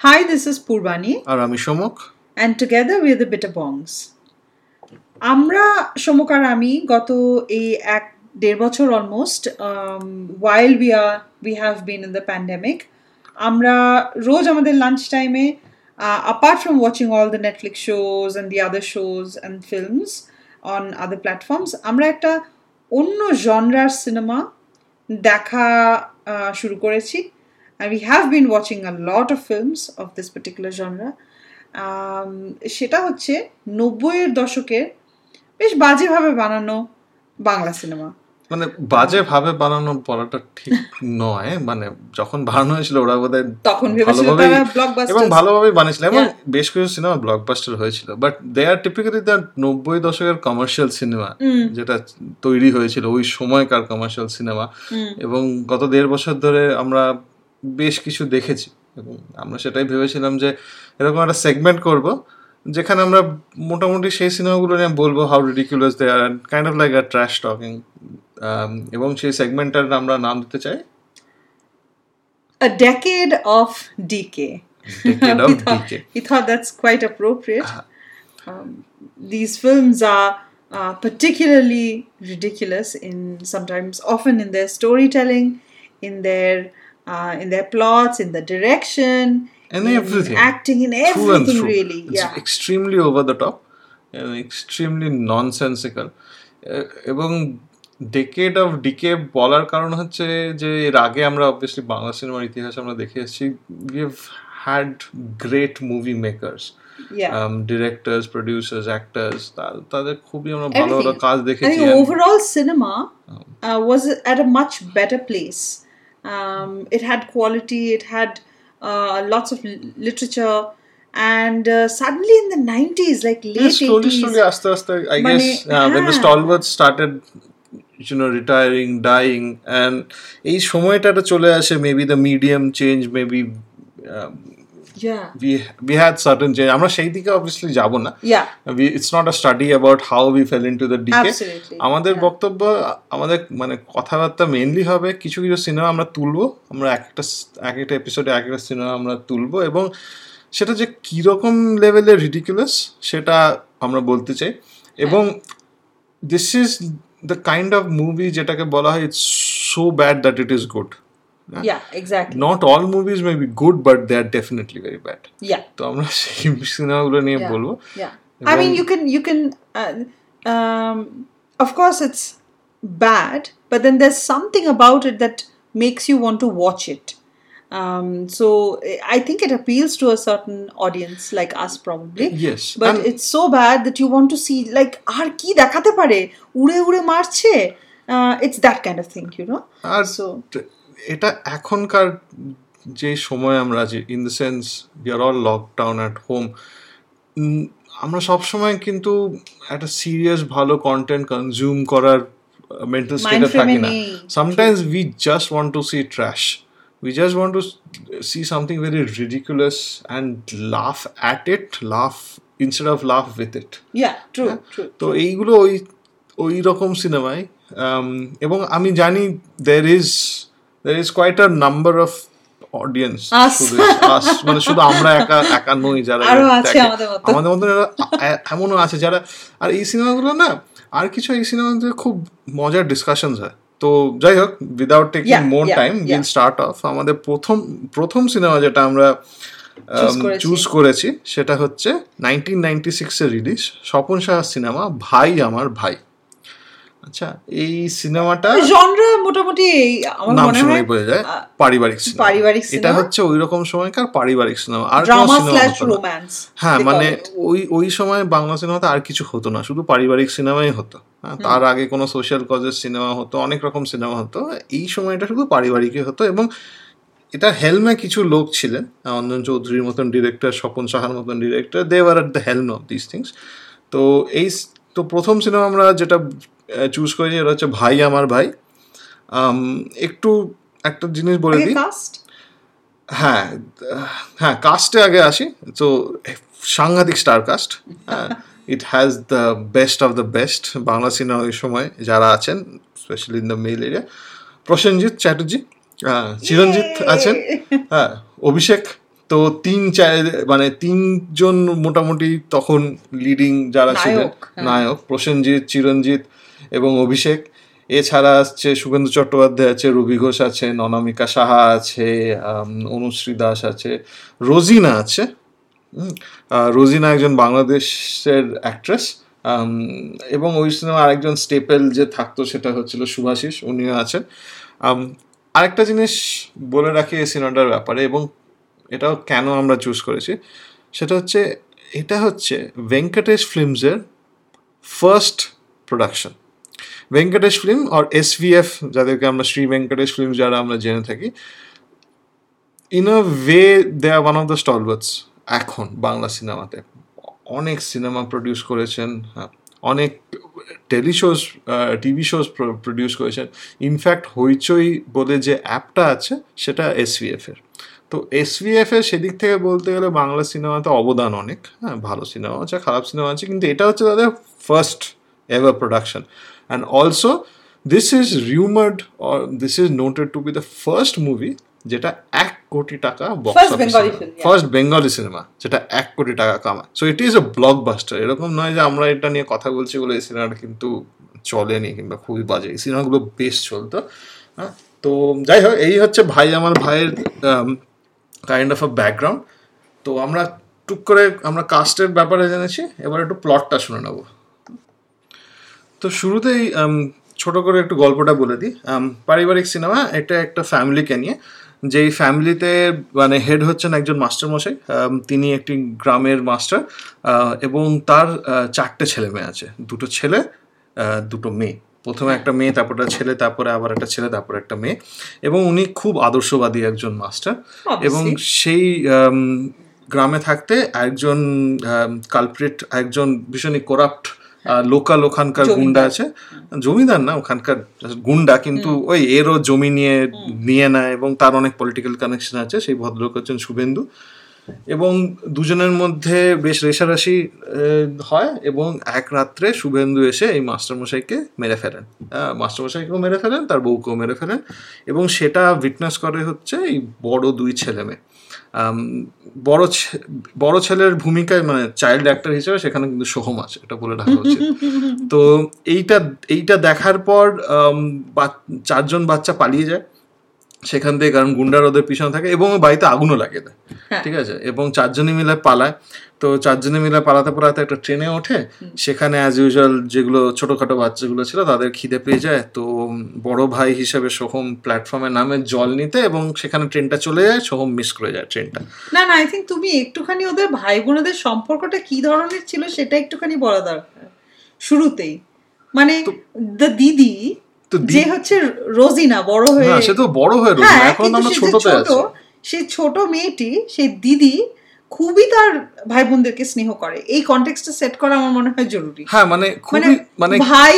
Hi, this is Purvani, আর আমি সমক and together we are the Bitter Bongs. আমরা সমক আর আমি গত এই এক দেড় বছর almost while we are we have been in the pandemic আমরা রোজ আমাদের লাঞ্চ টাইমে apart from watching all the Netflix shows and the other shows and films on other platforms আমরা একটা অন্য জনরার সিনেমা দেখা শুরু করেছি and we have been watching a lot of films of this particular genre. Um, সেটা হচ্ছে নব্বইয়ের দশকের বেশ বাজেভাবে বানানো বাংলা সিনেমা মানে বাজে ভাবে বানানো বলাটা ঠিক নয়। মানে যখন বানানো হয়েছিল ওরা বোধহয় তখন blockbusters। এবং ভালোভাবেই বানিয়েছিল এবং. বেশ কিছু সিনেমা ব্লকবাস্টার হয়েছিল। But they are typically the নব্বই দশকের কমার্শিয়াল সিনেমা যেটা তৈরি হয়েছিল ওই সময়কার কমার্শিয়াল সিনেমা এবং গত দেড় বছর ধরে আমরা বেশ কিছু দেখেছি এবং আমরা সেটাই ভেবেছিলাম যে এরকম একটা সেগমেন্ট করব যেখানে আমরা মোটামুটি সেই সিনেমাগুলো নিয়ে বলব how ridiculous they are kind of like a trash talking এবং সেই সেগমেন্টটার আমরা নাম দিতে চাই A decade of decay. Decade we, of thought, Decay. we thought that's quite appropriate. Um, these films are uh, particularly ridiculous in sometimes, often in their storytelling, in their uh, in their plots, in the direction, And in everything. acting, in through and everything. through. Really, It's yeah. extremely over the top and extremely nonsensical. এ- এবং decade of decay বলার কারণ হচ্ছে যে এর আগে আমরা obviously Bangla সিনেমার ইতিহাস আমরা দেখে এসেছি we have had great movie makers Yeah. Directors producers actors তাদের খুবই আমরা ভালো ভালো Everything. কাজ I দেখেছি think and- overall cinema Um, uh, was at a much better place. Um, it had quality, it had uh, lots of l- literature, and uh, suddenly in the 90s, like Yeah, late slowly 80s, slowly আস্তে আস্তে I মানে, guess uh, when the হ্যাঁ। stalwarts started you know retiring dying and এই সময়টাটা চলে আসে maybe the medium change maybe um, yeah, we we had certain change. আমরা সেই দিকে obviously যাব না। Yeah, we, it's not a study about how we fell into the decay. Absolutely, আমাদের বক্তব্য আমাদের মানে কথাবার্তা মেইনলি হবে কিছু কিছু সিনেমা আমরা তুলবো। আমরা একটা এক একটা এপিসোডে এক একটা সিনেমা আমরা তুলবো এবং সেটা যে কীরকম লেভেলের রিডিকুলাস সেটা আমরা বলতে চাই। এবং this is the kind of movie যেটাকে বলা হয় it's so bad that it is good yeah, exactly, not all movies may be good but they are definitely very bad yeah. তো আমরা সেই সিনেমাগুলো নিয়ে Yeah. বলবো Yeah. I mean, you can, you can, uh, um, of course, it's bad, but then there's something about it that makes you want to watch it. Um, so I think it appeals to a certain audience like us, probably. Yes, But and- it's so bad that you want to see, like, আর কি দেখাতে পারে উড়ে উড়ে মারছে uh, it's that kind of thing, you know. R So এটা এখনকার যে সময় আমরা যে in the sense we are all lockdown at home আমরা সব সময় কিন্তু একটা সিরিয়াস ভালো কন্টেন্ট কনজিউম করার মেন্টাল স্টেটে থাকি না। Sometimes we just want to see trash we just want to see something very ridiculous and laugh at it laugh instead of laugh with it yeah, true, true. তো এইগুলো ওই ওই রকম সিনেমায় এবং আমি জানি there is there is quite a number of audience. মানে শুধু আমরা একা একা নই যারা আমাদের মতো। এমনও আছে যারা আর এই সিনেমাগুলো না আর কিছু এই সিনেমাতে খুব মজার ডিসকাশনস হয়। তো যাই হোক without taking more time. Will start off আমাদের প্রথম প্রথম সিনেমা যেটা আমরা চুজ করেছি। সেটা হচ্ছে নাইনটিন নাইনটি সিক্সের রিলিজ স্বপন সাহার সিনেমা ভাই আমার ভাই। আচ্ছা এই সিনেমাটা genre মোটামুটি এই আমার মনে হয় বোঝা যায় পারিবারিক সিনেমা। পারিবারিক এটা হচ্ছে ওই রকম সময়কার পারিবারিক সিনেমা আর ড্রামা স্ল্যাশ রোম্যান্স হ্যাঁ মানে ওই ওই সময় বাংলা সিনেমাতে আর কিছু হতো না শুধু পারিবারিক সিনেমাই হতো। হ্যাঁ, তার আগে কোনো সোশ্যাল কজের সিনেমা হতো অনেক রকম সিনেমা হতো। এই সময়টা শুধু পারিবারিকই হতো এবং এটা হেলমে কিছু লোক ছিলেন অঞ্জন চৌধুরীর মতন ডিরেক্টর স্বপন সাহার মতন director they are at the helm of this things তো এই তো প্রথম সিনেমা আমরা যেটা চুজ করেছি এটা হচ্ছে ভাই আমার ভাই। একটু একটা জিনিস বলে দিই। হ্যাঁ হ্যাঁ কাস্টে আগে আসি। তো সাংঘাতিক star cast it has the best of the best Bangla cinema ওই সময় যারা আছেন specially in the male area Prosenjit Chatterjee ah, Chiranjeet আছেন হ্যাঁ অভিষেক। তো তিন মানে তিনজন মোটামুটি তখন লিডিং যারা ছিলেন নায়ক, হ্যাঁ। নায়ক প্রসেনজিৎ চিরঞ্জিত এবং অভিষেক। এছাড়া আসছে শুভেন্দু চট্টোপাধ্যায় আছে, রবি ঘোষ আছে, ননামিকা সাহা আছে অনুশ্রী দাস আছে, রোজিনা আছে। রোজিনা একজন বাংলাদেশের অ্যাক্ট্রেস এবং ওই সিনেমা আরেকজন স্টেপেল যে থাকতো সেটা হচ্ছিল সুভাষিস, উনিও আছেন। আরেকটা জিনিস বলে রাখি এই সিনেমাটার ব্যাপারে, এবং এটাও কেন আমরা চুজ করেছি, সেটা হচ্ছে, এটা হচ্ছে ভেঙ্কটেশ ফিল্মসের ফার্স্ট প্রোডাকশন ভেঙ্কটেশ ফিল্ম আর এস এসভিএফ যাদেরকে আমরা শ্রী ভেঙ্কটেশ ফিল্ম যারা আমরা জেনে থাকি in a way they are one of the stalwarts এখন বাংলা সিনেমাতে। অনেক সিনেমা প্রডিউস করেছেন হ্যাঁ, অনেক tele shows TV shows produce করেছেন। ইনফ্যাক্ট হইচই বলে যে অ্যাপটা আছে সেটা এসভিএফ এর। তো এসভিএফ এর সেদিক থেকে বলতে গেলে বাংলা সিনেমাতে অবদান অনেক হ্যাঁ ভালো সিনেমা আছে খারাপ সিনেমা আছে কিন্তু এটা হচ্ছে তাদের first ever production and also this is rumoured or this is noted to be the first movie যেটা এক কোটি টাকা box First yeah. First Bengali cinema যেটা এক কোটি টাকা কামায়। So it is a blockbuster এরকম নয় যে আমরা এটা নিয়ে কথা বলছি বলে এই সিনেমাটা কিন্তু চলেনি কিংবা খুবই বাজে। এই সিনেমাগুলো বেশ চলতো। হ্যাঁ তো যাই হোক এই হচ্ছে ভাই আমার ভাইয়ের কাইন্ড অফ আ ব্যাকগ্রাউন্ড তো আমরা টুক করে আমরা কাস্টের ব্যাপারে জেনেছি। এবার একটু প্লটটা শুনে নেব। তো শুরুতেই ছোট করে একটু গল্পটা বলে দিই। পারিবারিক সিনেমা এটা একটা ফ্যামিলিকে নিয়ে। যেই ফ্যামিলিতে মানে হেড হচ্ছেন একজন মাস্টার মশাই তিনি একটি গ্রামের মাস্টার এবং তার চারটে ছেলে মেয়ে আছে। দুটো ছেলে দুটো মেয়ে। প্রথমে একটা মেয়ে তারপর একটা ছেলে তারপরে আবার একটা ছেলে তারপরে একটা মেয়ে। এবং উনি খুব আদর্শবাদী একজন মাস্টার। এবং সেই গ্রামে থাকতে একজন কালপ্রিট একজন ভীষণই করাপ্ট লোকাল ওখানকার গুন্ডা আছে। জমিদার না ওখানকার গুন্ডা কিন্তু ওই এরও জমি নিয়ে নিয়ে নেয় এবং তার অনেক পলিটিক্যাল কানেকশন আছে সেই ভদ্রলোক হচ্ছেন শুভেন্দু। এবং দুজনের মধ্যে বেশ রেশারেশি হয় এবং এক রাত্রে শুভেন্দু এসে এই মাস্টারমশাইকে মেরে ফেলেন। মাস্টারমশাইকেও মেরে ফেলেন তার বউকেও মেরে ফেলেন এবং সেটা উইটনেস করে হচ্ছে এই বড় দুই ছেলে মেয়ে বড় বড় ছেলের ভূমিকায় মানে চাইল্ড অ্যাক্টর হিসেবে সেখানে কিন্তু সোহম আছে এটা বলে রাখা উচিত। তো এইটা এইটা দেখার পর চারজন বাচ্চা পালিয়ে যায়। সেখান থেকে কারণ গুন্ডার ওদের পিছনে থাকে এবং বাড়িতে আগুনও লাগিয়ে দেয় হ্যাঁ। ঠিক আছে? এবং চারজনে মিলে পালায়। তো চারজনে মিলে পালাতে পালাতে একটা ট্রেনে ওঠে। সেখানে অ্যাজ ইউজুয়াল যেগুলো ছোটোখাটো বাচ্চাগুলো ছিল তাদের খিদে পেয়ে যায়। তো বড় ভাই হিসেবে সোহম প্ল্যাটফর্মে নামে জল নিতে এবং সেখানে ট্রেনটা চলে যায় সোহম মিস করে যায় ট্রেনটা। না না আই থিঙ্ক তুমি একটুখানি ওদের ভাই বোনদের সম্পর্কটা কি ধরনের ছিল সেটা একটুখানি বলা দরকার। শুরুতেই। মানে দ্য দিদি তো যে হচ্ছে রোজিনা বড় হয়ে সে তো বড় হয়ে রয়েছে হ্যাঁ এখন আমরা ছোটতে ছোট আছি। সেই ছোট মেয়েটি সেই দিদি খুবই তার ভাই বোনদেরকে স্নেহ করে। এই কন্টেক্সটটা সেট করা আমার মনে হয় জরুরি। হ্যাঁ মানে মানে খুবই মানে ভাই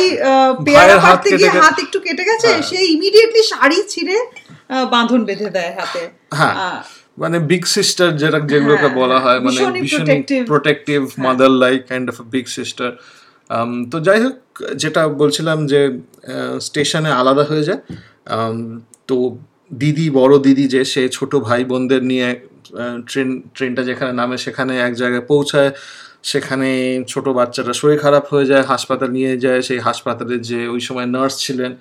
পেয়ারা কাটতে গিয়ে হাত একটু কেটে গেছে হ্যাঁ। সে ইমিডিয়েটলি শাড়ি ছিঁড়ে বাঁধন বেঁধে দেয় হাতে। হ্যাঁ মানে বিগ সিস্টার যেটা যেগুলোকে হ্যাঁ, বলা হয় মানে ভীষণই protective mother like kind of big sister তো যাই হোক যেটা বলছিলাম যে স্টেশনে আলাদা হয়ে যায়। Um, তো দিদি বড় দিদি যে সে ছোট ভাই বোনদের নিয়ে ট্রেন ট্রেনটা যেখানে নামে সেখানে এক জায়গায় পৌঁছায়। সেখানে ছোট বাচ্চাটা শরীর খারাপ হয়ে যায় হাসপাতাল নিয়ে যায়। সেই হাসপাতালে যে ওই সময় নার্স ছিলেন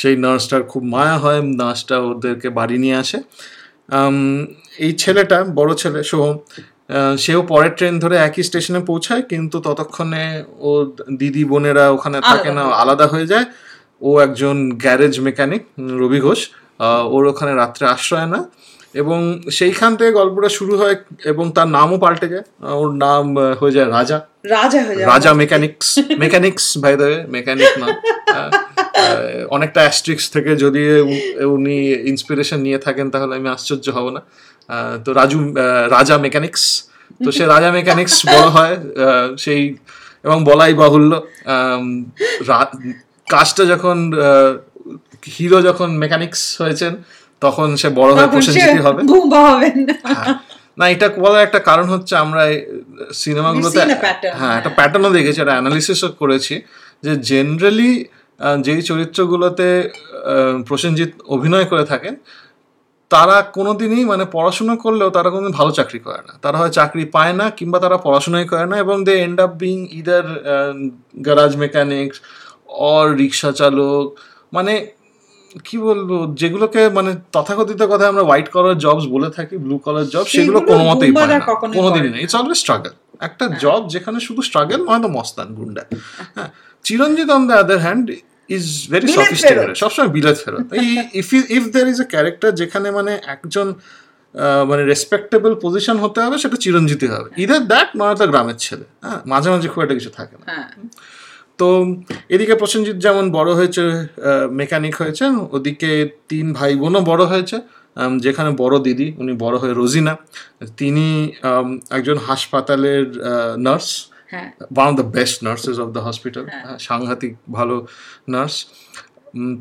সেই নার্সটার খুব মায়া হয়। নার্সটা ওদেরকে বাড়ি নিয়ে আসে। এই ছেলেটা বড় ছেলে সোহম সেও পরের ট্রেন ধরে একই স্টেশনে পৌঁছায় কিন্তু ততক্ষণে ও দিদি বোনেরা ওখানে থাকে না আলাদা হয়ে যায়। ও একজন গ্যারেজ মেকানিক রবি ঘোষ। ওর ওখানে রাত্রে আশ্রয় না এবং সেইখান থেকে গল্পটা শুরু হয় এবং তার নামও পাল্টে যায়। ওর নাম হয়ে যায় রাজা। রাজা হয়ে যায়। রাজা মেকানিক্স মেকানিক্স ভাই দ্য মেকানিক না। অনেকটা অ্যাস্ট্রিক্স থেকে যদি উনি ইন্সপিরেশন নিয়ে থাকেন তাহলে আমি আশ্চর্য হব না। তো রাজু রাজা মেকানিক্স তো সে রাজা মেকানিক্স বড় হয় সেই এবং বলাই বাহুল্য। কাজটা যখন হিরো যখন মেকানিক্স হয়েছেন তখন সে বড় হয়ে প্রসেনজিৎই হবে। হ্যাঁ। না এটা বলার একটা কারণ হচ্ছে আমরা সিনেমাগুলোতে হ্যাঁ একটা প্যাটার্নও দেখেছি একটা অ্যানালিসিসও করেছি যে জেনারেলি যেই চরিত্রগুলোতে প্রসেনজিৎ অভিনয় করে থাকেন তারা কোনোদিনই মানে পড়াশোনা করলেও তারা কোনোদিন ভালো চাকরি করে না। তারা হয় চাকরি পায় না কিংবা তারা পড়াশোনাই করে না এবং they end up being either garage mechanics or rickshaw চালক। মানে কি বলব যেগুলোকে মানে তথাকথিত কথা আমরা হোয়াইট কলার জবস বলে থাকি ব্লু কলার জব সেগুলো কোনো মতেই পায় না। কোনোদিনই না। ইটস অলওয়েজ স্ট্রাগল একটা জব যেখানে শুধু স্ট্রাগল নয়তো মস্তান গুন্ডা। হ্যাঁ। Chiranjeet on the other hand is very sophisticated সবসময় বিলেত ফেরত। If if there is a character যেখানে মানে একজন মানে রেসপেক্টেবল পজিশন হতে হবে সেটা চিরঞ্জিত হবে। ইদার দ্যাট নয়তো গ্রামের ছেলে। হ্যাঁ মাঝে মাঝে খুব একটা কিছু থাকে না। হ্যাঁ। তো এদিকে প্রসেনজিৎ যেমন বড় হয়েছে মেকানিক হয়েছে ওদিকে তিন ভাই বোনও বড় হয়েছে যেখানে বড় দিদি উনি বড় হয়ে রোজিনা। তিনি একজন হাসপাতালের nurse one of the best nurses of the hospital সাংঘাতিক ভালো নার্স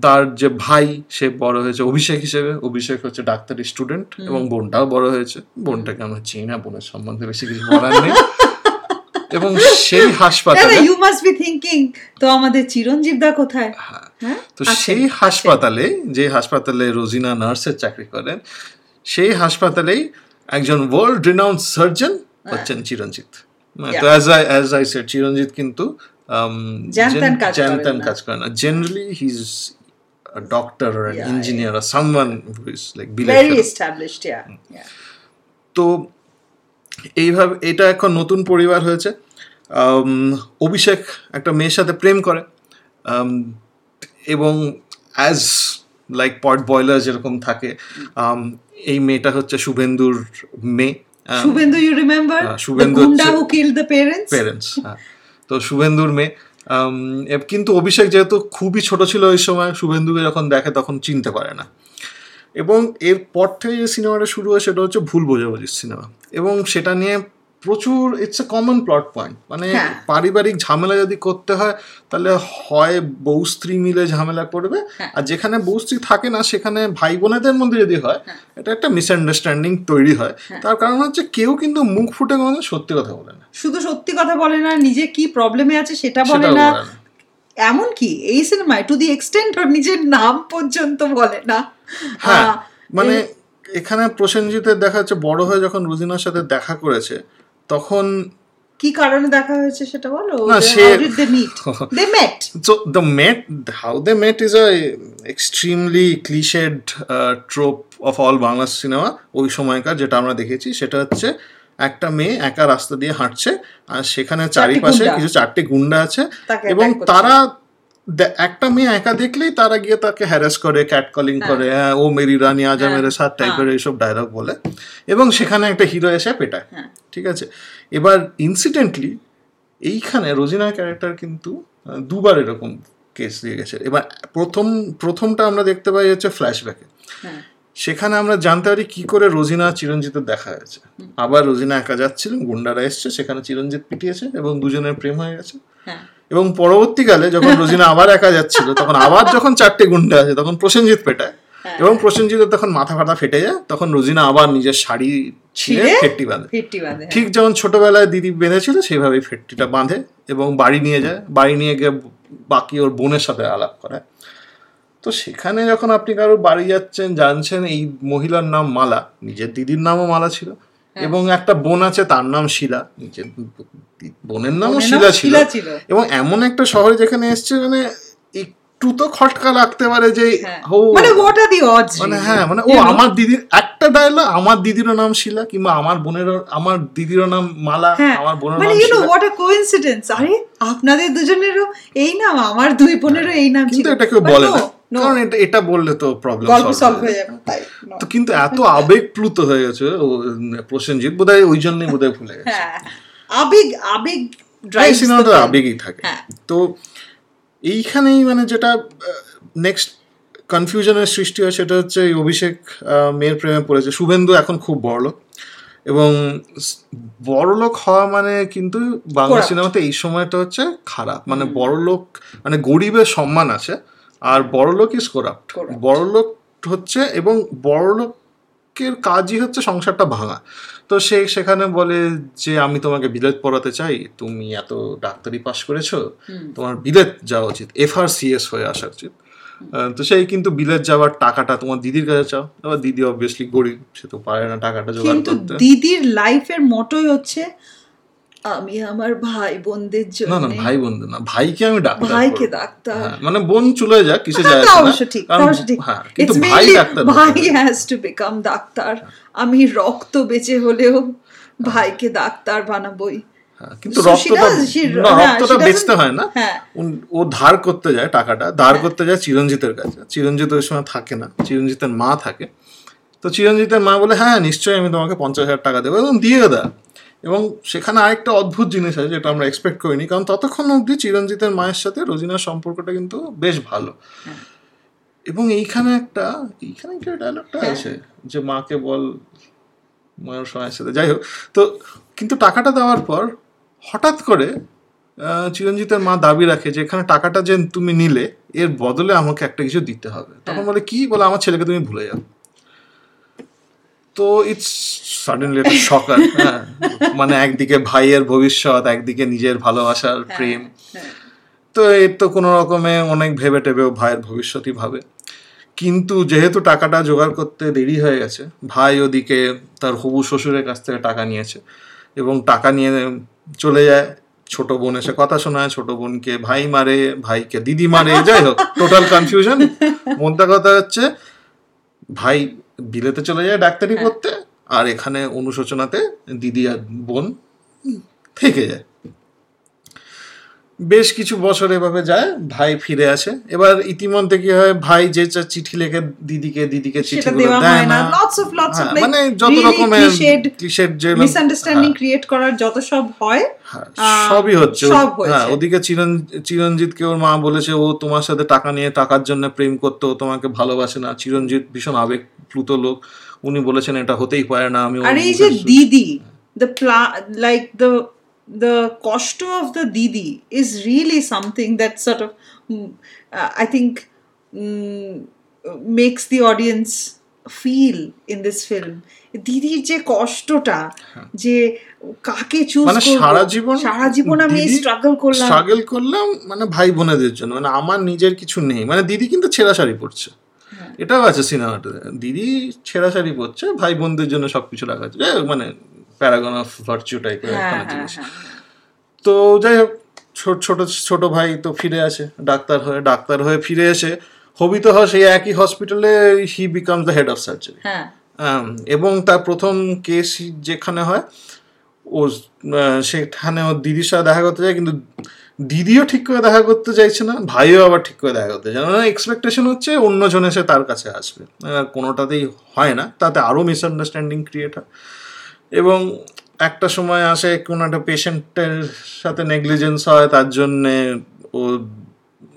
তার যে ভাই সে বড় হয়েছে অভিষেক হিসেবে। অভিষেক হচ্ছে ডাক্তারি স্টুডেন্ট এবং বোনটাও বড় হয়েছে। বোনটাকে আমরা চিনি না বোনের সম্বন্ধে বেশি কিছু বলার নেই। এবং সেই হাসপাতালে ইউ মাস্ট বি থিঙ্কিং তো আমাদের চিরঞ্জীব দা কোথায়? হ্যাঁ। তো সেই হাসপাতালে যে হাসপাতালে রোজিনা নার্সের চাকরি করেন সেই হাসপাতালেই একজন ওয়ার্ল্ড রিনাউন্ড সার্জন হচ্ছেন চিরঞ্জিত। তো as I as I said Chiranjeet কিন্তু জ্যান-ত্যান কাজ করে না। Generally he is a doctor or an Yeah, engineer or someone who is like very belated. Established yeah তো এইভাবে এটা এখন নতুন পরিবার হয়েছে। অভিষেক একটা মেয়ের সাথে প্রেম করে। এবং অ্যাজ লাইক পট বয়লার যেরকম থাকে এই মেয়েটা হচ্ছে শুভেন্দুর মেয়ে। দ্য পেরেন্টস পেরেন্টস তো শুভেন্দুর মেয়ে। আম, কিন্তু অভিষেক যেহেতু খুবই ছোট ছিল ওই সময় শুভেন্দুকে যখন দেখে তখন চিনতে পারে না। এবং এর পর থেকে যে সিনেমাটা শুরু হয় সেটা হচ্ছে ভুল বোঝাবুঝির সিনেমা। এবং সেটা নিয়ে প্রচুর it's a common plot point মানে হ্যাঁ। পারিবারিক ঝামেলা যদি করতে হয় তাহলে হয় বউ স্ত্রী মিলে ঝামেলা করবে। হ্যাঁ। আর যেখানে বউ স্ত্রী থাকে না সেখানে ভাই বোনেদের মধ্যে যদি হয় হ্যাঁ। এটা একটা মিসআন্ডারস্ট্যান্ডিং তৈরি হয়। তার কারণ হচ্ছে কেউ কিন্তু মুখ ফুটে কোনো সত্যি কথা বলে না। শুধু সত্যি কথা বলে না নিজে কি প্রবলেমে আছে সেটা বলে না। বলে না। এমন কি? এই সিনেমায় টু দি এক্সটেন্ট ওর নিজের নাম পর্যন্ত বলে না। হ্যাঁ মানে এখানে প্রসেনজিতের দেখা যাচ্ছে বড় হয়ে যখন রুজিনার সাথে দেখা করেছে তখন কি কারণে দেখা হয়েছে সেটা বলো? না, সে- they meet they met the met how they met is a extremely cliched uh, trope of all Bangla cinema ওই সময়কার যেটা আমরা দেখেছি সেটা হচ্ছে একটা মেয়ে একা রাস্তা দিয়ে হাঁটছে আর সেখানে চারিপাশে কিছু চারটে গুন্ডা আছে এবং তারা দে- একটা মেয়ে একা দেখলেই তারা গিয়ে তাকে হ্যারাস করে ক্যাট কলিং করে হ্যাঁ, ও মেরি রানি আজা হ্যাঁ, মেরে সাত টাইপের হ্যাঁ। এইসব ডায়লগ বলে। এবং সেখানে একটা হিরো এসে পেটায়। হ্যাঁ। ঠিক আছে? এবার ইনসিডেন্টলি এইখানে রোজিনার ক্যারেক্টার কিন্তু দুবার এরকম কেস দিয়ে গেছে। এবার প্রথম প্রথমটা আমরা দেখতে পাই হচ্ছে ফ্ল্যাশব্যাকে। সেখানে আমরা জানতে পারি কি করে রোজিনা চিরঞ্জিতের দেখা হয়েছে। আবার রোজিনা একা যাচ্ছিলেন গুন্ডারা এসছে সেখানে চিরঞ্জিত পিটিয়েছে এবং দুজনের প্রেম হয়ে গেছে। হ্যাঁ। এবং পরবর্তীকালে যখন রোজিনা আবার একা যাচ্ছিল তখন আবার যখন চারটে গুন্ডা আছে তখন প্রসেনজিৎ পেটায় হ্যাঁ। এবং প্রসেনজিতের তখন মাথা ফাটা ফেটে যায় তখন রোজিনা আবার নিজের শাড়ি ছিঁড়ে? ফেটটি বাঁধে হ্যাঁ। ঠিক যেমন ছোটবেলায় দিদি বেঁধেছিল সেইভাবেই ফেটটিটা বাঁধে এবং বাড়ি নিয়ে যায় বাড়ি নিয়ে গিয়ে বাকি ওর বোনের সাথে আলাপ করে তো সেখানে যখন আপনি কারও বাড়ি যাচ্ছেন জানছেন এই মহিলার নাম মালা নিজের দিদির নামও মালা ছিল। এবং একটা বোন আছে তার নাম শিলা। বোনের নামও নাম শিলা ছিল। এবং এমন একটা শহরে যেখানে এসছে মানে একটু তো খটকা লাগতে পারে যে হ্যাঁ। ও মানে হোয়াট আর দি অডস মানে হ্যাঁ মানে ও আমার দিদির একটা ডায়লগ আমার দিদিরও নাম শিলা কিংবা আমার বোনেরও আমার দিদিরও নাম মালা হ্যাঁ। আমার বোনের মানে নাম you know what a coincidence আরে আপনাদের দুজনেরও এই নাম আমার দুই বোনেরও এই নাম কিন্তু এটা কেউ বলে না। কারণ এটা এটা বললে তো প্রবলেম সলভ হয়ে যাবে তাই. তো কিন্তু এত আবেগপ্লুত হয়ে গেছে প্রসেনজিৎ বোধহয় ওই জন্যই বোধহয় ভুলে গেছে। হ্যাঁ আবেগ আবেগ এই ড্রাইভ সিনেমাটা আবেগই থাকে। হ্যাঁ। তো এইখানেই মানে যেটা নেক্সট কনফিউশনের সৃষ্টি হয় সেটা হচ্ছে অভিষেক মেয়ের প্রেমে পড়েছে। শুভেন্দু এখন খুব বড়লোক এবং বড়লোক হওয়া মানে কিন্তু বাংলা সিনেমাতে এই সময়টা হচ্ছে খারাপ। মানে বড়লোক মানে গরিবের সম্মান আছে আর বড়লোক ইজ করাপ্ট. বড়লোক হচ্ছে এবং বড়লোকের কাজই হচ্ছে সংসারটা ভাঙা। তো সে সেখানে বলে যে আমি তোমাকে বিলেত পড়াতে চাই। তুমি এত ডাক্তারি পাশ করেছ। তোমার বিলেত যাওয়া উচিত। এফ আর সিএস হয়ে আসা উচিত। তো সেই কিন্তু বিলেত যাওয়ার টাকাটা তোমার দিদির কাছে চাও। এবার দিদি অবভিয়াসলি গরিব সে তো পারে না টাকাটা জোগাড় করতে। দিদির লাইফের মোটোই হচ্ছে আমি আমার ভাই বোনদের জন্য না ভাই বোন না ভাইকে আমি ডাক্তার ভাইকে ডাক্তার। হ্যাঁ, মানে বোন চলে যাক কিসে হ্যাঁ, যায় না। অবশ্য ঠিক অবশ্য ঠিক। হ্যাঁ, কিন্তু ভাই ডাক্তার ভাই হ্যাজ টু বিকাম ডাক্তার। আমি রক্ত বেঁচে হলেও ভাইকে ডাক্তার বানাবই। হ্যাঁ, কিন্তু রক্তটা না রক্তটা বেচতে হয় না। ও ধার করতে যায় টাকাটা ধার করতে যায় চিরঞ্জিতের কাছে। চিরঞ্জিত ওই সময় থাকে না চিরঞ্জিতের মা থাকে। তো চিরঞ্জিতের মা বলে হ্যাঁ নিশ্চয়ই আমি তোমাকে পঞ্চাশ হাজার টাকা দেবো এবং দিয়ে দা এবং সেখানে আরেকটা অদ্ভুত জিনিস আছে যেটা আমরা এক্সপেক্ট করিনি কারণ ততক্ষণ অবধি চিরঞ্জিতের মায়ের সাথে রোজিনার সম্পর্কটা কিন্তু বেশ ভালো। এবং এইখানে একটা এইখানে একটা ডায়লগটা আছে যে মাকে বল মায়ের সময়ের সাথে। যাই হোক তো কিন্তু টাকাটা দেওয়ার পর হঠাৎ করে চিরঞ্জিতের মা দাবি রাখে যে এখানে টাকাটা যে তুমি নিলে এর বদলে আমাকে একটা কিছু দিতে হবে। তখন বলে কি? বলে আমার ছেলেকে তুমি ভুলে যাও। তো ইটস সাডেনলি একটা শকার হ্যাঁ মানে একদিকে ভাইয়ের ভবিষ্যৎ একদিকে নিজের ভালোবাসার প্রেম। হ্যাঁ। তো এর তো কোনো রকমে অনেক ভেবে টেবেও ভাইয়ের ভবিষ্যৎই ভাবে। কিন্তু যেহেতু টাকাটা জোগাড় করতে দেরি হয়ে গেছে ভাই ওদিকে তার হবু শ্বশুরের কাছ থেকে টাকা নিয়েছে এবং টাকা নিয়ে চলে যায়। ছোট বোন এসে কথা শোনায় ছোট বোনকে ভাই মারে ভাইকে দিদি মারে যাই হোক টোটাল কনফিউশন মোদ্দা কথা হচ্ছে ভাই বিলেতে চলে যায় ডাক্তারি পড়তে আর এখানে অনুশোচনাতে দিদি আর বোন থেকে যায়। বেশ কিছু বছর এভাবে যায় ভাই ফিরে আসে। এবার ইতিমধ্যে কি হয় ভাই যে চিঠি লেখে দিদিকে দিদিকে চিঠি দেয় না। না। লটস অফ লটস অফ হ্যাঁ, মানে যত রকমের ক্লিশেড যে মিসআন্ডারস্ট্যান্ডিং ক্রিয়েট করার যত সব হয় হ্যাঁ, সবই হচ্ছে। হ্যাঁ ওদিকে চিরঞ্জিতকে ওর মা বলেছে ও তোমার সাথে টাকা নিয়ে টাকার জন্য প্রেম করতো তোমাকে ভালোবাসে না। চিরঞ্জিত ভীষণ আবেগ প্লুত লোক। উনি বলেছেন এটা হতেই পারে না আমি আর এই যে দিদি দ্য লাইক দ্য দ্য কষ্ট অফ দ্য দিদি is really something that sort of I think makes the audience feel in this film দিদির যে কষ্টটা যে কাকে চুজ মানে সারা জীবন সারা জীবন আমি স্ট্রাগল করলাম। স্ট্রাগল করলাম মানে ভাই বোনেদের জন্য মানে আমার নিজের কিছু নেই। মানে দিদি কিন্তু ছেঁড়া শাড়ি পরছে। হ্যাঁ। এটাও আছে সিনেমাটা দিদি ছেঁড়া শাড়ি পরছে ভাই বোনদের জন্য সবকিছু রাখা আছে মানে প্যারাগন অফ ভার্চু টাইপের হ্যাঁ একটা হ্যাঁ জিনিস। হ্যাঁ। তো যাই হোক ছোট ছোট ছোট ভাই তো ফিরে আসে ডাক্তার হয়ে ডাক্তার হয়ে ফিরে এসে হবি তো হয় সেই একই হসপিটালে he becomes the head of surgery হ্যাঁ। এবং তার প্রথম কেস যেখানে হয় ও সেখানে ওর দিদির সাথে দেখা করতে যায় কিন্তু দিদিও ঠিক করে দেখা করতে চাইছে না ভাইও আবার ঠিক করে দেখা করতে চায় না। এক্সপেকটেশন হচ্ছে অন্যজন এসে তার কাছে আসবে। কোনোটাতেই হয় না তাতে আরও মিসআন্ডারস্ট্যান্ডিং ক্রিয়েট হয়। এবং একটা সময় আসে কোনো একটা পেশেন্টের সাথে নেগলিজেন্স হয় তার জন্যে ও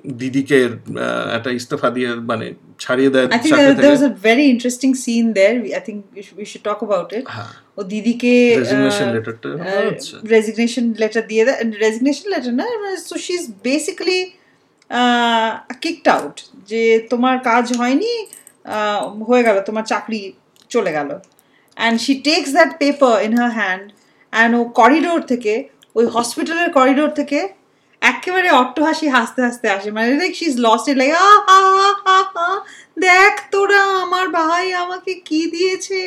দিদিকে একটা ইস্তফা দিয়ে মানে ছাড়িয়ে দেয় there থেকে। interesting scene there. We- I think we should, we should talk about it. হ্যাঁ। ও দিদিকে রেজিগনেশন লেটারটা রেজিগনেশন লেটার দিয়ে দেয়। রেজিগনেশন লেটার না so she is basically kicked out যে তোমার কাজ হয়নি হয়ে গেল তোমার চাকরি চলে গেল। And she takes that paper in her hand and O corridor থেকে, ওই হসপিটালের করিডোর থেকে একেবারে অট্টহাসি হাসতে হাসতে আসে। মানে like she is lost it like দেখ তোরা আমার ভাই আমাকে কি দিয়েছে?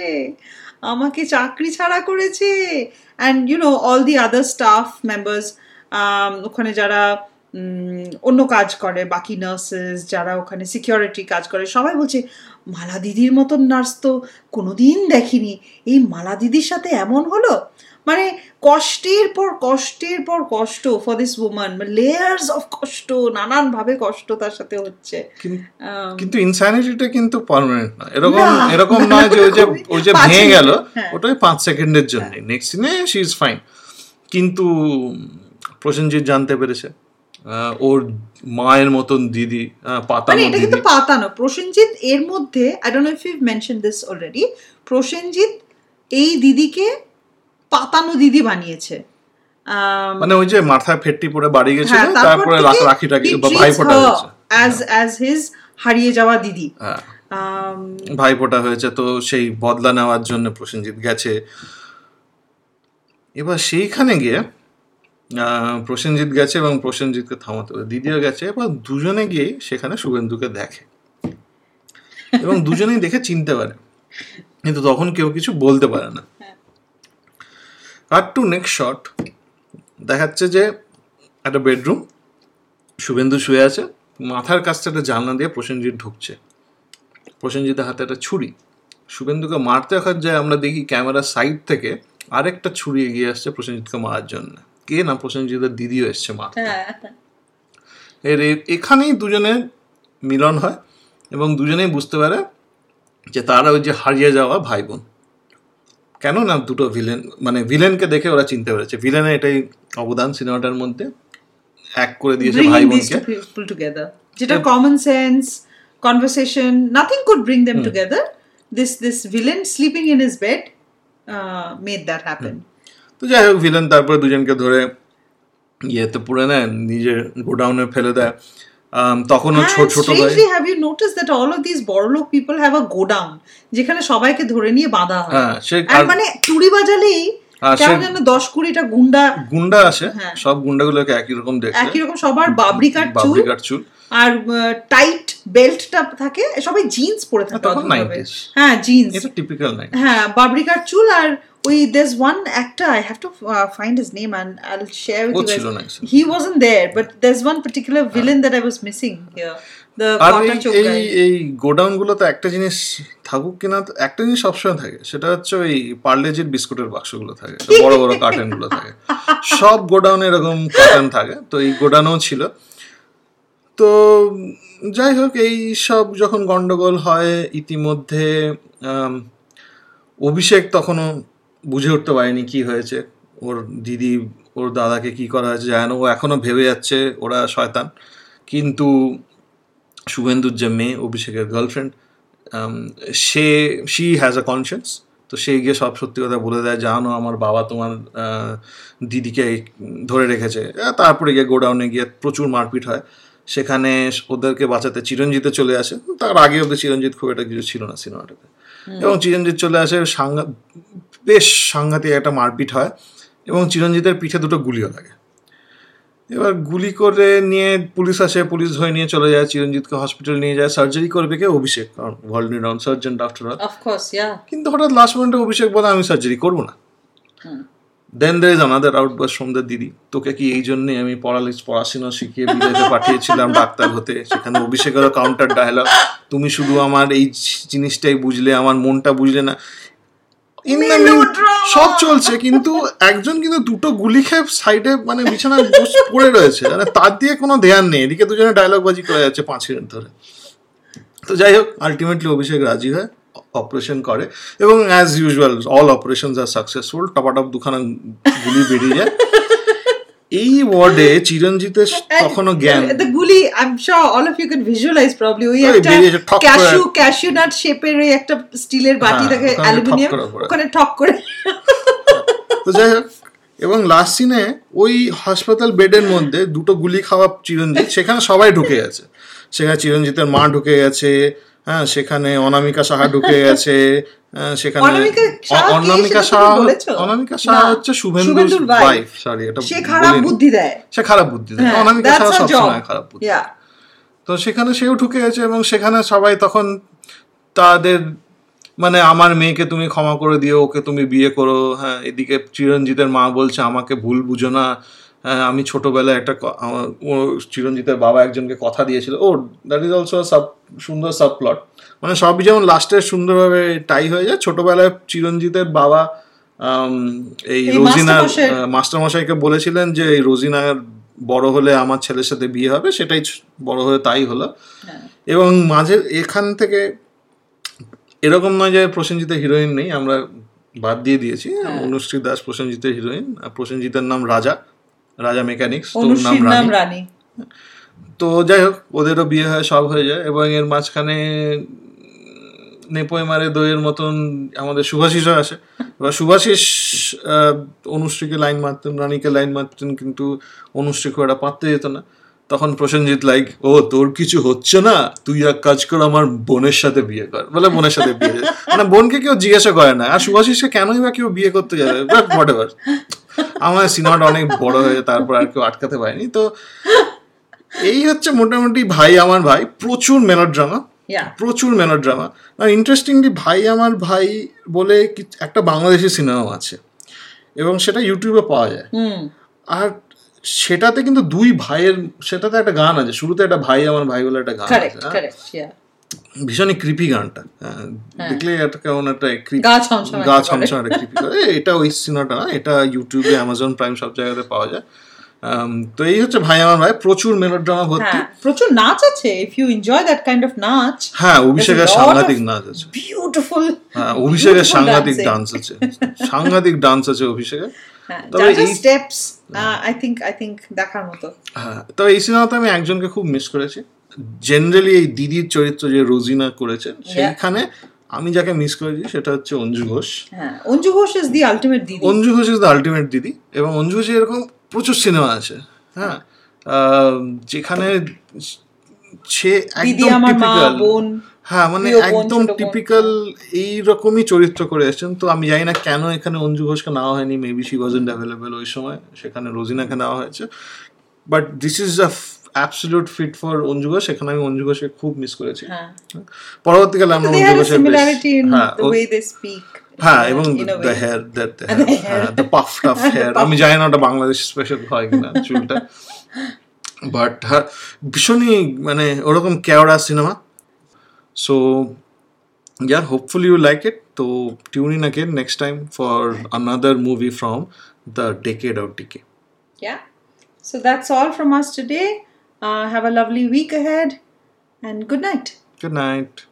আমাকে চাকরি ছাড়া করেছে। And you know all the other staff members ওখানে যারা অন্য কাজ করে, বাকি নার্সেস যারা ওখানে সিকিউরিটি কাজ করে, সবাই বলছে মালা দিদির মতন নার্স তো কোনোদিন দেখিনি। এই মালা দিদির সাথে এমন হলো? মানে কষ্টের পর কষ্টের পর কষ্ট for this woman layers of কষ্ট নানানভাবে কষ্ট তার সাথে হচ্ছে। কিন্তু ইনসানিটিটা কিন্তু পার্মানেন্ট না। এরকম এরকম নয় যে ওই যে ওই যে ভেঙে গেল হ্যাঁ। ওটাই পাঁচ সেকেন্ডের জন্য নেক্সট সিনে শি ইজ ফাইন কিন্তু প্রসেনজিৎ জানতে পেরেছে। ওর মায়ের মতন দিদি আহ, মানে পাতানো এটা দিদি। কিন্তু পাতানো। প্রসেনজিৎ এর মধ্যে I don't know if you mention this already Prosenjit এই দিদিকে পাতানো দিদি বানিয়েছে। মানে ওই যে মাথায় ফেটটি পরে বাড়ি গেছিল হ্যাঁ, তারপরে রাখ- রাখি টাকি ভাই ফোটা হয়েছে। অ্যাজ অ্যাজ হিজ হারিয়ে যাওয়া দিদি। হ্যাঁ। আম, ভাই ফোটা হয়েছে তো সেই বদলা নেওয়ার জন্য প্রসেনজিৎ গেছে। এবার সেইখানে গিয়ে প্রসেনজিৎ গেছে এবং প্রসেনজিৎকে থামাতে দিদিও গেছে এবার দুজনে গিয়ে সেখানে শুভেন্দুকে দেখে। এবং দুজনেই দেখে চিনতে পারে। কিন্তু তখন কেউ কিছু বলতে পারে না। আর টু নেক্সট শট দেখাচ্ছে যে একটা বেডরুম শুভেন্দু শুয়ে আছে। মাথার কাছটা একটা জানলা দিয়ে প্রসেনজিৎ ঢুকছে। প্রসেনজিতের হাতে একটা ছুরি। শুভেন্দুকে মারতে আসার যায়। আমরা দেখি ক্যামেরার সাইড থেকে আরেকটা ছুরি এগিয়ে আসছে প্রসেনজিৎকে মারার জন্য। কে না প্রসেনজিতের দিদিও এসছে মা হ্যাঁ। এর এখানেই দুজনে মিলন হয় এবং দুজনেই বুঝতে পারে যে তারা ওই যে হারিয়ে যাওয়া ভাই বোন কেন না দুটো ভিলেন মানে ভিলেনকে দেখে ওরা চিনতে পেরেছে। ভিলেনে এটাই অবদান সিনেমাটার মধ্যে। এক করে দিয়েছে ভাই বোনকে যেটা common sense conversation nothing could bring them together. This this villain sleeping in his bed made that happen তো যাই হোক ভিলেন তারপরে দুজনকে ধরে ইয়েতে পুরে নেয় নিজের গোডাউনে ফেলে দেয়। তখনও ছোট ছোট ভাই noticed that all of these বড়লোক people have a go down যেখানে সবাইকে ধরে নিয়ে বাঁধা হয়? হ্যাঁ মানে চুরি বাজালেই যেন দশ কুড়িটা গুন্ডা গুন্ডা আসে হ্যাঁ। সব গুন্ডাগুলোকে একই রকম দেখতে একই রকম সবার বাবরি কাট চুল। বাবরি কাট চুল। আর টাইট বেল্টটা থাকে সবাই জিন্স পরে থাকে তখন অদ্ভুতভাবে। 90s হ্যাঁ জিন্স এটা টিপিক্যাল হ্যাঁ বাবরি কাট চুল আর ওই there's one actor I have to uh, find his name and I'll share with ও you guys. ছিল না actually। He wasn't there but there's one particular villain that I was missing here আর এই এই guy. এই godown গুলোতে একটা জিনিস থাকুক কিনা একটা জিনিস সবসময় থাকে সেটা হচ্ছে ওই পার্লেজির বিস্কুটের বাক্সগুলো থাকে বড় বড় কার্টেনগুলো থাকে সব গোডাউনে এরকম কার্টেন থাকে তো এই গোডাউনও ছিল তো যাই হোক, এই সব যখন গন্ডগোল হয়, ইতিমধ্যে অভিষেক তখনও বুঝে উঠতে পারেনি কি হয়েছে। ওর দিদি, ওর দাদাকে কি করা হয়েছে জানে ও এখনও ভেবে যাচ্ছে ওরা শয়তান। কিন্তু শুভেন্দুর যে মেয়ে, অভিষেকের গার্লফ্রেন্ড সে শি হ্যাজ আ কনসিয়েন্স তো সে গিয়ে সব সত্যি কথা বলে দেয়, জানো, আমার বাবা তোমার দিদিকে ধরে রেখেছে। তারপরে গিয়ে গোডাউনে গিয়ে প্রচুর মারপিট হয়। সেখানে ওদেরকে বাঁচাতে চিরঞ্জিতে চলে আসে। তার আগে অব্দি চিরঞ্জিত খুব একটা কিছু ছিল না সিনেমাটাতে। এবং চিরঞ্জিত চলে আসে সাংঘা বেশ সাংঘাতিক একটা মারপিট হয় এবং চিরঞ্জিতের পিঠে দুটো গুলিও লাগে। এবার গুলি করে নিয়ে পুলিশ আসে পুলিশ ধরে নিয়ে চলে যায় চিরঞ্জিতকে হসপিটাল নিয়ে যায় সার্জারি করবে কে? অভিষেক কারণ ওয়ার্ল্ড রাউন্ড সার্জন ডাক্তার কিন্তু হঠাৎ লাস্ট মোমেন্টে অভিষেক বলে আমি সার্জারি করব না। Then there is another outburst from the দিদি তোকে কি এই জন্যে আমি পড়ালিস পড়াশোনা শিখিয়ে বিদেশে পাঠিয়েছিলাম ডাক্তার হতে? সেখানে অভিষেকেরও কাউন্টার ডায়লগ তুমি শুধু আমার এই জিনিসটাই বুঝলে, আমার মনটা বুঝলে না। Mean- সব চলছে, কিন্তু একজন কিন্তু দুটো গুলি খেয়ে সাইডে মানে বিছানায় পড়ে রয়েছে। মানে তার দিয়ে কোনো ধ্যান নেই। এদিকে দুজনে ডায়লগ বাজি করে যাচ্ছে পাঁচ মিনিট ধরে। তো যাই হোক আলটিমেটলি অভিষেক রাজি হয়। অপারেশন করে এবং as usual all operation are successful টপাটপ দুখানা গুলি বেরিয়ে যায় এই ওয়ার্ডে চিরঞ্জিতের তখনও জ্ঞান the গুলি I'm sure all of you can visualize probably ওই ওই একটা। ক্যাশু ক্যাশু নাট শেপের ওই একটা স্টিলের বাটি হ্যাঁ, থাকে ঠক অ্যালুমিনিয়াম। ওখানে ঠক করে তো যাই হোক এবং লাস্ট সিনে ওই হাসপাতাল বেডের মধ্যে দুটো গুলি খাওয়া চিরঞ্জিত সেখানে সবাই ঢুকে গেছে সেখানে চিরঞ্জিতের মা ঢুকে গেছে হ্যাঁ সেখানে অনামিকা সাহা ঢুকে গেছে হ্যাঁ, সেখানে অনামিকা সাহা অনামিকা সাহা হচ্ছে শুভেন্দুর ওয়াইফ সরি এটা সে খারাপ বুদ্ধি দেয়। সে খারাপ বুদ্ধি দেয়। হ্যাঁ, অনামিকা সাহা সবসময় খারাপ বুদ্ধি তো সেখানে সেও ঢুকে গেছে এবং সেখানে সবাই তখন তাদের মানে আমার মেয়েকে তুমি ক্ষমা করে দিও ওকে তুমি বিয়ে করো হ্যাঁ এদিকে চিরঞ্জিতের মা বলছে আমাকে ভুল বুঝো না আমি ছোটবেলায় একটা চিরঞ্জিতের বাবা একজনকে কথা দিয়েছিল ও দ্যাট ইজ অলসো সাব সুন্দর সাব প্লট মানে সবই যেমন লাস্টে সুন্দরভাবে টাই হয়ে যায় ছোটবেলায় চিরঞ্জিতের বাবা এই রোজিনার মাস্টারমশাইকে বলেছিলেন যে এই রোজিনার বড় হলে আমার ছেলের সাথে বিয়ে হবে সেটাই বড় হয়ে তাই হলো হ্যাঁ। এবং মাঝে এখান থেকে এরকম নয় যে প্রসেনজিতের হিরোইন নেই আমরা বাদ দিয়ে দিয়েছি হ্যাঁ। অনুশ্রী দাস প্রসেনজিতের হিরোইন আর প্রসেনজিতের নাম রাজা রাজা মেকানিক্স তোর নাম রানী। তো যাই হোক ওদেরও বিয়ে হয় সব হয়ে যায় এবং এর মাঝখানে নেপোয় মারে দইয়ের মতন আমাদের সুভাষিসও আসে। এবার সুভাষিস অনুশ্রীকে লাইন মারতেন রানীকে লাইন মারতেন কিন্তু অনুশ্রী খুব একটা পারতে যেত না। তখন প্রসেনজিৎ লাইক ও তোর কিছু হচ্ছে না? তুই এক কাজ কর আমার বোনের সাথে বিয়ে কর। বলে বোনের সাথে বিয়ে মানে বোনকে কেউ জিজ্ঞাসা করে না। আর সুভাষিসকে কেনই বা কেউ বিয়ে করতে যাবে বাট হোয়াট এভার আমার সিনেমাটা অনেক বড় হয়ে তারপর আর কেউ আটকাতে পারেনি। তো এই হচ্ছে মোটামুটি ভাই আমার ভাই প্রচুর মেলোড্রামা. প্রচুর মেলোড্রামা। আর ইন্টারেস্টিংলি ভাই আমার ভাই বলে কি- একটা বাংলাদেশি সিনেমা আছে এবং সেটা ইউটিউবে পাওয়া যায়। আর সেটাতে কিন্তু দুই ভাইয়ের সেটাতে একটা গান আছে শুরুতে একটা ভাই আমার ভাই বলে একটা গান আছে ভীষণই ক্রিপি গানটা। হ্যাঁ, দেখলে একটা কেমন একটা গা ছমছম একটা করে। ছমছম একটা creepy করে। এ, এটা ওই সিনেমাটা না এটা ইউটিউবে অ্যামাজন প্রাইম সব জায়গাতে পাওয়া যায়। তো এই হচ্ছে ভাই আমার ভাই প্রচুর মেলোড্রামা ভর্তি। হ্যাঁ প্রচুর নাচ আছে if you enjoy that kind of নাচ হ্যাঁ অভিষেকের সাংঘাতিক নাচ আছে। বিউটিফুল হ্যাঁ অভিষেকের সাংঘাতিক ডান্স আছে। সাংঘাতিক ডান্স আছে অভিষেকের। হ্যাঁ তবে এই- steps I think I think দেখার মতো। হ্যাঁ তো এই সিনেমাতে আমি একজনকে খুব মিস করেছি। জেনারেলি এই দিদির চরিত্র যে রোজিনা করেছেন সেইখানে আমি যাকে মিস করেছি সেটা হচ্ছে অঞ্জু ঘোষ। হ্যাঁ Anju Ghosh is the ultimate দিদি। Anju Ghosh is the ultimate দিদি এবং অঞ্জু ঘোষের এরকম প্রচুর সিনেমা আছে হ্যাঁ। যেখানে সে একদম টিপিক্যাল হ্যাঁ মানে একদম টিপিক্যাল এই রকমই চরিত্র করে এসেছেন। তো আমি জানি না কেন এখানে অঞ্জু ঘোষকে নেওয়া হয়নি মেবি শি ওয়াজেন্ট অ্যাভেলেবেল ওই সময় সেখানে রোজিনাকে নেওয়া হয়েছে। But this is a absolute fit for Anju Ghosh এখানে আমি অঞ্জু ঘোষকে খুব মিস করেছি। হ্যাঁ। পরবর্তীকালে আমরা অঞ্জু ঘোষের হ্যাঁ the O- way they speak হ্যাঁ এবং দ্য হেয়ার দ্যাট. হ্যাঁ দ্য পাফ টাফ হেয়ার আমি জানি না ওটা বাংলাদেশ স্পেশাল হয় কিনা চুলটা। বাট হ্যাঁ ভীষণই মানে ওরকম কেওড়া cinema so hopefully you like it তো again next time for another movie from the decade of decay. Yeah. So that's all from us today. Uh, have a lovely week ahead and good night. Good night